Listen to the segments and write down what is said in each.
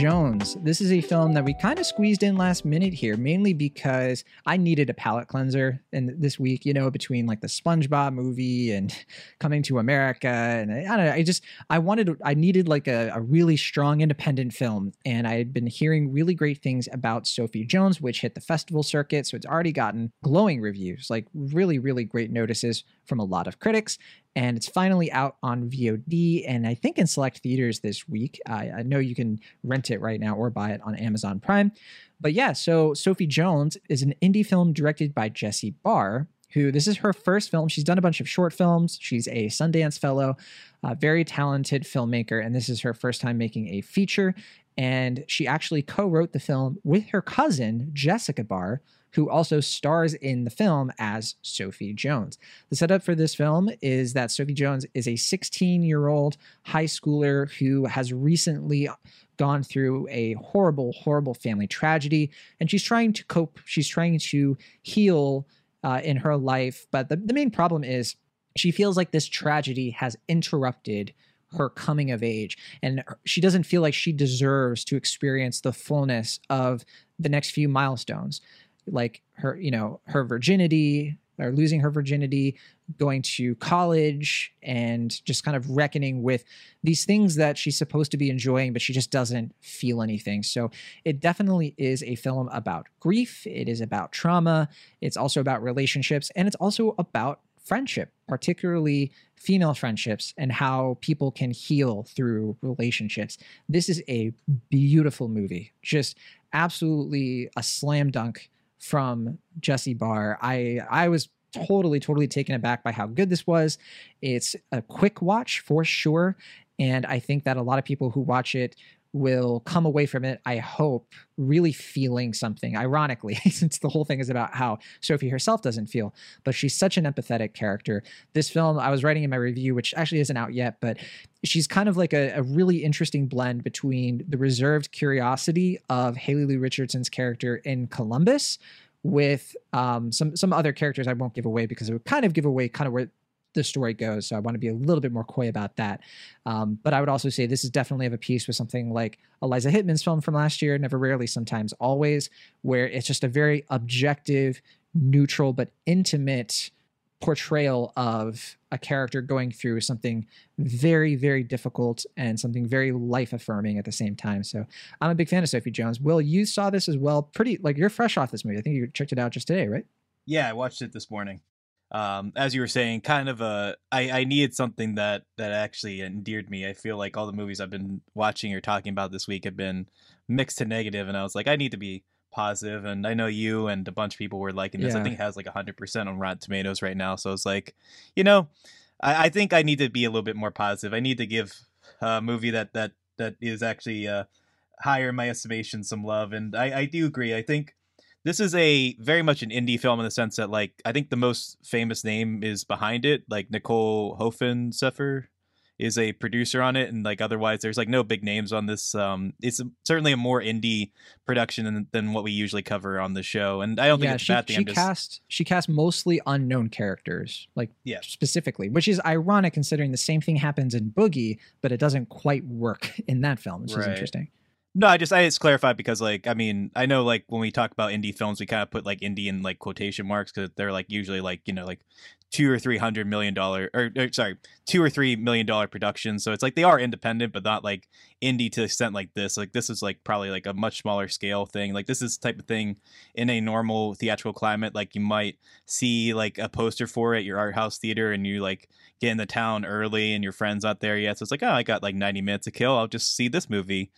Jones. This is a film that we kind of squeezed in last minute here, mainly because I needed a palate cleanser in this week, you know, between like the SpongeBob movie and Coming to America. And I, I don't know, I just, I wanted, I needed like a, a really strong independent film. And I had been hearing really great things about Sophie Jones, which hit the festival circuit. So it's already gotten glowing reviews, like really, really great notices from a lot of critics and it's finally out on VOD and I think in select theaters this week. I, I know you can rent it right now or buy it on Amazon Prime. But yeah, so Sophie Jones is an indie film directed by Jessie Barr, who this is her first film. She's done a bunch of short films. She's a Sundance Fellow, a very talented filmmaker, and this is her first time making a feature. And she actually co wrote the film with her cousin, Jessica Barr, who also stars in the film as Sophie Jones. The setup for this film is that Sophie Jones is a 16 year old high schooler who has recently gone through a horrible, horrible family tragedy, and she's trying to cope, she's trying to heal uh, in her life. But the, the main problem is she feels like this tragedy has interrupted her coming of age and she doesn't feel like she deserves to experience the fullness of the next few milestones like her, you know, her virginity or losing her virginity, going to college, and just kind of reckoning with these things that she's supposed to be enjoying, but she just doesn't feel anything. So it definitely is a film about grief. It is about trauma. It's also about relationships, and it's also about friendship, particularly female friendships and how people can heal through relationships. This is a beautiful movie, just absolutely a slam dunk from Jessie Barr. I I was totally totally taken aback by how good this was. It's a quick watch for sure, and I think that a lot of people who watch it will come away from it, I hope, really feeling something. Ironically, since the whole thing is about how Sophie herself doesn't feel, but she's such an empathetic character. This film, I was writing in my review, which actually isn't out yet, but she's kind of like a, a really interesting blend between the reserved curiosity of Haley Lu Richardson's character in Columbus with um, some some other characters I won't give away because it would kind of give away kind of where the story goes. So I want to be a little bit more coy about that. Um, but I would also say this is definitely of a piece with something like Eliza Hittman's film from last year, Never Rarely, Sometimes Always, where it's just a very objective, neutral, but intimate portrayal of a character going through something very, very difficult and something very life affirming at the same time. So I'm a big fan of Sophie Jones. Will, you saw this as well. Pretty like you're fresh off this movie. I think you checked it out just today, right? Yeah, I watched it this morning um, as you were saying, kind of a I, I needed something that that actually endeared me. I feel like all the movies I've been watching or talking about this week have been mixed to negative, and I was like, I need to be positive. And I know you and a bunch of people were liking this. Yeah. I think it has like hundred percent on Rotten Tomatoes right now. So it's like, you know, I, I, think I need to be a little bit more positive. I need to give a movie that that that is actually uh, higher in my estimation some love. And I, I do agree. I think this is a very much an indie film in the sense that like I think the most famous name is behind it, like Nicole Holofcener is a producer on it and like otherwise there's like no big names on this um it's certainly a more indie production than, than what we usually cover on the show and i don't yeah, think it's she, bad thing she just... cast she cast mostly unknown characters like yeah specifically which is ironic considering the same thing happens in boogie but it doesn't quite work in that film which right. is interesting no, I just I just clarified because like I mean I know like when we talk about indie films we kind of put like indie in like quotation marks because they're like usually like you know like two or three hundred million dollar or, or, sorry two or three million dollar productions. So it's like they are independent but not like indie to the extent like this. Like this is like probably like a much smaller scale thing. Like this is type of thing in a normal theatrical climate like you might see like a poster for it your art house theater and you like get in the town early and your friends out there yet. So it's like oh I got like ninety minutes to kill. I'll just see this movie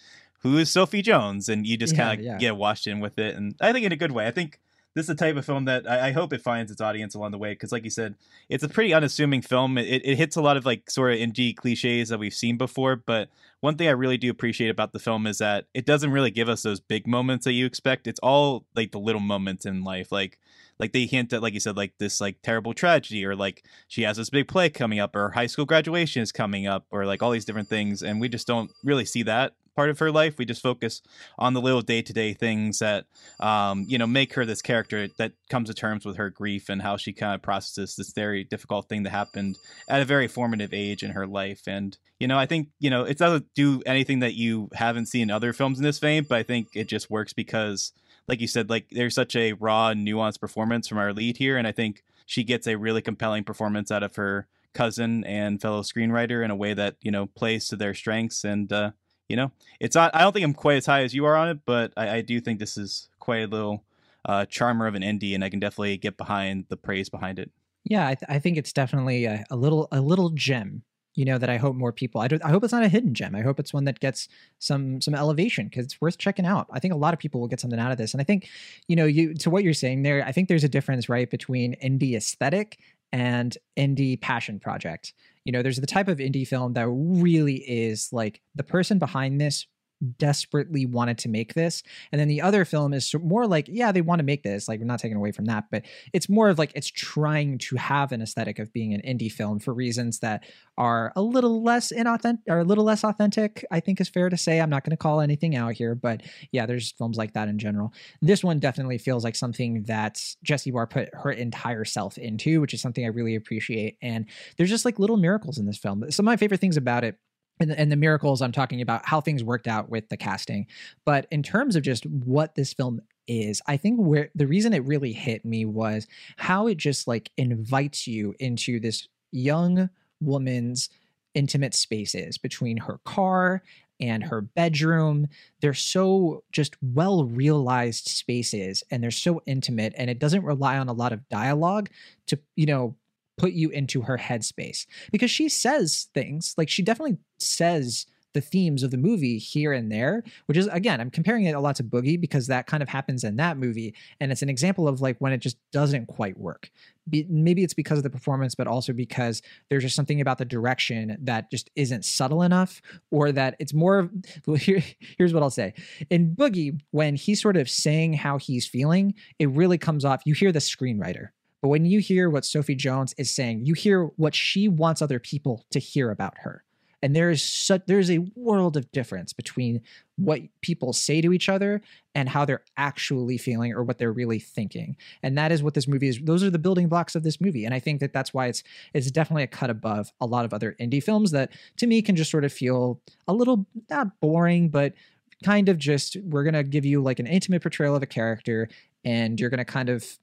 who is Sophie Jones, and you just yeah, kind of yeah. get washed in with it. And I think in a good way. I think this is the type of film that I, I hope it finds its audience along the way because, like you said, it's a pretty unassuming film. It, it hits a lot of like sort of indie cliches that we've seen before. But one thing I really do appreciate about the film is that it doesn't really give us those big moments that you expect. It's all like the little moments in life, like like they hint at like you said like this like terrible tragedy or like she has this big play coming up or high school graduation is coming up or like all these different things and we just don't really see that part of her life. We just focus on the little day to day things that, um, you know, make her this character that comes to terms with her grief and how she kind of processes this very difficult thing that happened at a very formative age in her life. And, you know, I think, you know, it doesn't do anything that you haven't seen other films in this vein, but I think it just works because, like you said, like there's such a raw, nuanced performance from our lead here. And I think she gets a really compelling performance out of her cousin and fellow screenwriter in a way that you know plays to their strengths and uh, you know? It's not i don't think i'm quite as high as you are on it but i, I do think this is quite a little uh, charmer of an indie and i can definitely get behind the praise behind it. Yeah i, th- I think it's definitely a, a little a little gem you know that i hope more people I, I hope it's not a hidden gem. I hope it's one that gets some some elevation because it's worth checking out. I think a lot of people will get something out of this and i think you know you to what you're saying there i think there's a difference right between indie aesthetic and indie passion project. You know, there's the type of indie film that really is like the person behind this desperately wanted to make this. And then the other film is more like, yeah, they want to make this. Like, we're not taking away from that, but it's more of like it's trying to have an aesthetic of being an indie film for reasons that are a little less inauthentic or a little less authentic, I think is fair to say. I'm not going to call anything out here, but yeah, there's films like that in general. This one definitely feels like something that Jessie Barr put her entire self into, which is something I really appreciate. And there's just like little miracles in this film. Some of my favorite things about it and, and the miracles I'm talking about how things worked out with the casting. But in terms of just what this film is, I think where the reason it really hit me was how it just like invites you into this young woman's intimate spaces between her car and her bedroom. They're so just well realized spaces and they're so intimate and it doesn't rely on a lot of dialogue to, you know, put you into her headspace because she says things like she definitely says the themes of the movie here and there, which is again, I'm comparing it a lot to Boogie because that kind of happens in that movie. And it's an example of like when it just doesn't quite work. Be, maybe it's because of the performance, but also because there's just something about the direction that just isn't subtle enough, or that it's more. Well, here, here's what I'll say. In Boogie, when he's sort of saying how he's feeling, it really comes off. You hear the screenwriter but when you hear what Sophie Jones is saying, you hear what she wants other people to hear about her. And there is such there's a world of difference between what people say to each other and how they're actually feeling or what they're really thinking. And that is what this movie is. Those are the building blocks of this movie. And I think that that's why it's it's definitely a cut above a lot of other indie films that to me can just sort of feel a little not boring, but kind of just we're to give you like an intimate portrayal of a character and you're going to kind of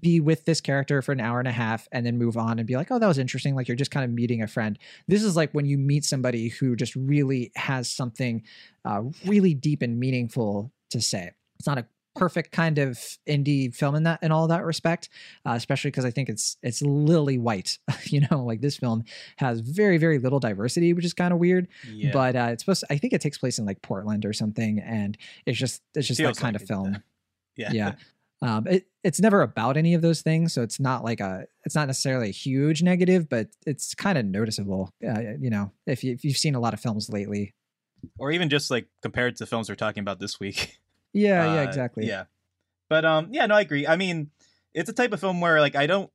be with this character for an hour and a half and then move on and be like, oh, that was interesting. Like you're just kind of meeting a friend. This is like when you meet somebody who just really has something uh, really deep and meaningful to say. It's not a perfect kind of indie film in that in all that respect uh, especially because i think it's it's lily white you know like this film has very very little diversity which is kind of weird yeah. but uh, it's supposed to, i think it takes place in like portland or something and it's just it's just Feels that kind like of film yeah yeah um, it, it's never about any of those things, so it's not like a it's not necessarily a huge negative, but it's kind of noticeable. Uh, you know, if, you, if you've seen a lot of films lately, or even just like compared to the films we're talking about this week. Yeah, uh, yeah, exactly. Yeah, but um, yeah, no, I agree. I mean, it's a type of film where like I don't.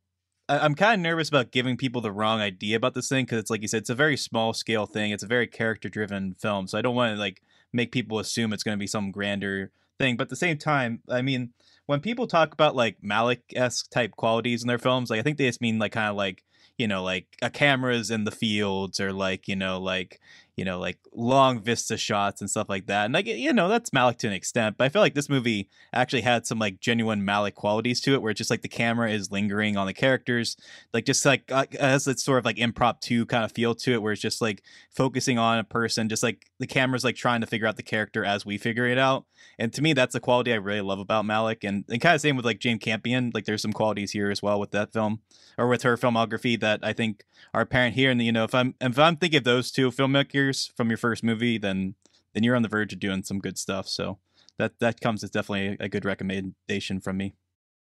I, am kind of nervous about giving people the wrong idea about this thing because it's like you said, it's a very small scale thing. It's a very character driven film, so I don't want to like make people assume it's going to be some grander thing. But at the same time, I mean, when people talk about like Malick esque type qualities in their films, like I think they just mean like kind of like you know like a cameras in the fields or like you know like you know, like long vista shots and stuff like that. And like, you know, that's Malick to an extent, but I feel like this movie actually had some like genuine Malick qualities to it, where it's just like the camera is lingering on the characters, like just like uh, has this sort of like impromptu kind of feel to it, where it's just like focusing on a person, just like the camera's like trying to figure out the character as we figure it out. And to me, that's a quality I really love about Malick, and and kind of same with like Jane Campion. Like, there's some qualities here as well with that film or with her filmography that I think are apparent here. And you know, if I'm if I'm thinking of those two filmmakers from your first movie, then then you're on the verge of doing some good stuff. So that that comes as definitely a good recommendation from me.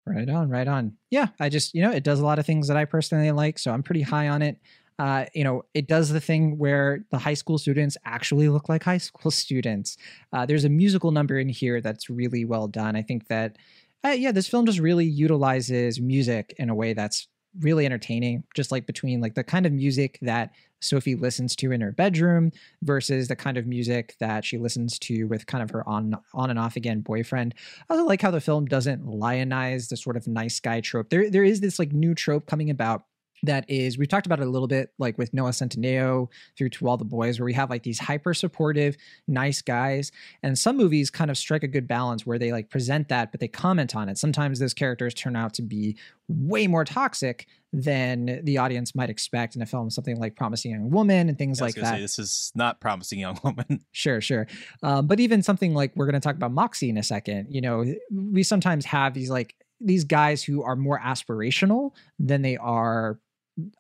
Right on, right on. Yeah, I just you know it does a lot of things that I personally like, so I'm pretty high on it. Uh, you know, it does the thing where the high school students actually look like high school students. Uh, there's a musical number in here that's really well done. I think that, uh, yeah, this film just really utilizes music in a way that's really entertaining, just like between like the kind of music that Sophie listens to in her bedroom versus the kind of music that she listens to with kind of her on on and off again boyfriend. I also like how the film doesn't lionize the sort of nice guy trope. There there is this like new trope coming about that is we've talked about it a little bit like with noah centineo through to all the boys where we have like these hyper supportive nice guys and some movies kind of strike a good balance where they like present that but they comment on it. Sometimes those characters turn out to be way more toxic than the audience might expect in a film something like promising young woman and things like that say, this is not promising young woman. Sure sure. Um, but even something like we're going to talk about moxie in a second you know we sometimes have these like these guys who are more aspirational than they are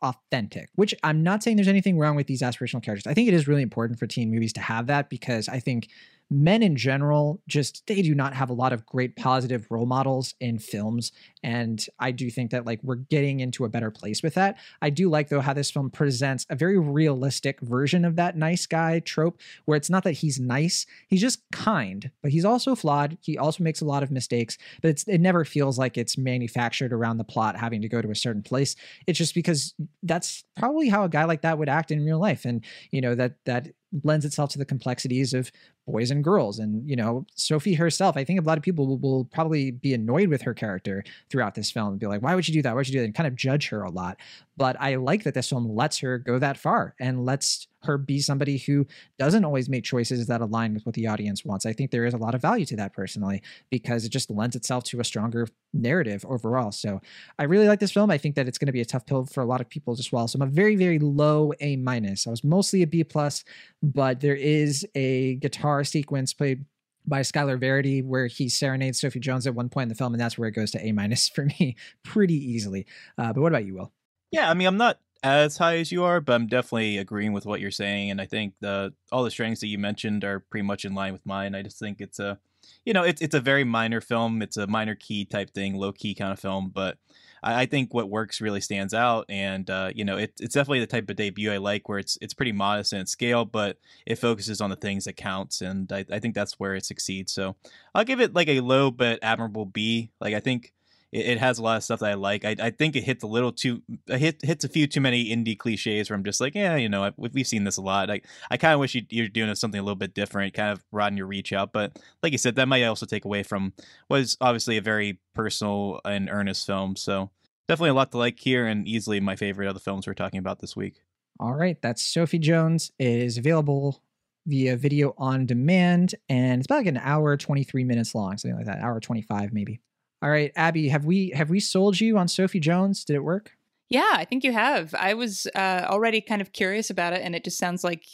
authentic, which I'm not saying there's anything wrong with these aspirational characters. I think it is really important for teen movies to have that because I think men in general just they do not have a lot of great positive role models in films and i do think that like we're getting into a better place with that. I do like though how this film presents a very realistic version of that nice guy trope where it's not that he's nice he's just kind but he's also flawed he also makes a lot of mistakes but it's it never feels like it's manufactured around the plot having to go to a certain place. It's just because that's probably how a guy like that would act in real life and you know that that lends itself to the complexities of boys and girls. And, you know, Sophie herself, I think a lot of people will, will, probably be annoyed with her character throughout this film and be like, why would you do that? Why would you do that? And kind of judge her a lot. But I like that this film lets her go that far and lets her be somebody who doesn't always make choices that align with what the audience wants. I think there is a lot of value to that personally because it just lends itself to a stronger narrative overall. So I really like this film. I think that it's going to be a tough pill for a lot of people as well. So I'm a very, very low A minus. I was mostly a B plus, but there is a guitar sequence played by Skylar Verity, where he serenades Sophie Jones at one point in the film, and that's where it goes to A minus for me pretty easily. Uh, but what about you, Will? Yeah, I mean, I'm not as high as you are, but I'm definitely agreeing with what you're saying, and I think the all the strengths that you mentioned are pretty much in line with mine. I just think it's a, you know, it's it's a very minor film. It's a minor key type thing, low key kind of film, but I, I think what works really stands out, and uh, you know, it, it's definitely the type of debut I like, where it's it's pretty modest in its scale, but it focuses on the things that counts, and I, I think that's where it succeeds. So I'll give it like a low but admirable B. Like I think it, it, has a lot of stuff that I like. I, I think it hits a little too hit hits a few too many indie cliches where I'm just like, yeah, you know, we've seen this a lot. Like I kind of wish you, are doing something a little bit different, kind of broaden your reach out. But like you said, that might also take away from what is obviously a very personal and earnest film. So definitely a lot to like here, and easily my favorite of the films we're talking about this week. All right, that's Sophie Jones. It is available via video on demand, and it's about like an hour, 23 minutes long, something like that, hour 25 maybe. All right, Abby, have we have we sold you on Sophie Jones? Did it work? Yeah, I think you have. I was uh, already kind of curious about it, and it just sounds like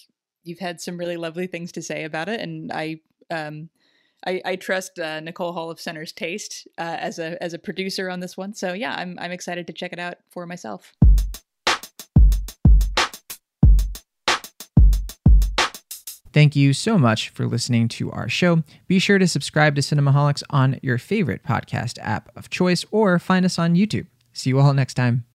you've had some really lovely things to say about it, and I. Um, I, I trust uh, Nicole Holofcener's taste uh, as a as a producer on this one, so yeah, I'm I'm excited to check it out for myself. Thank you so much for listening to our show. Be sure to subscribe to Cinemaholics on your favorite podcast app of choice or find us on YouTube. See you all next time.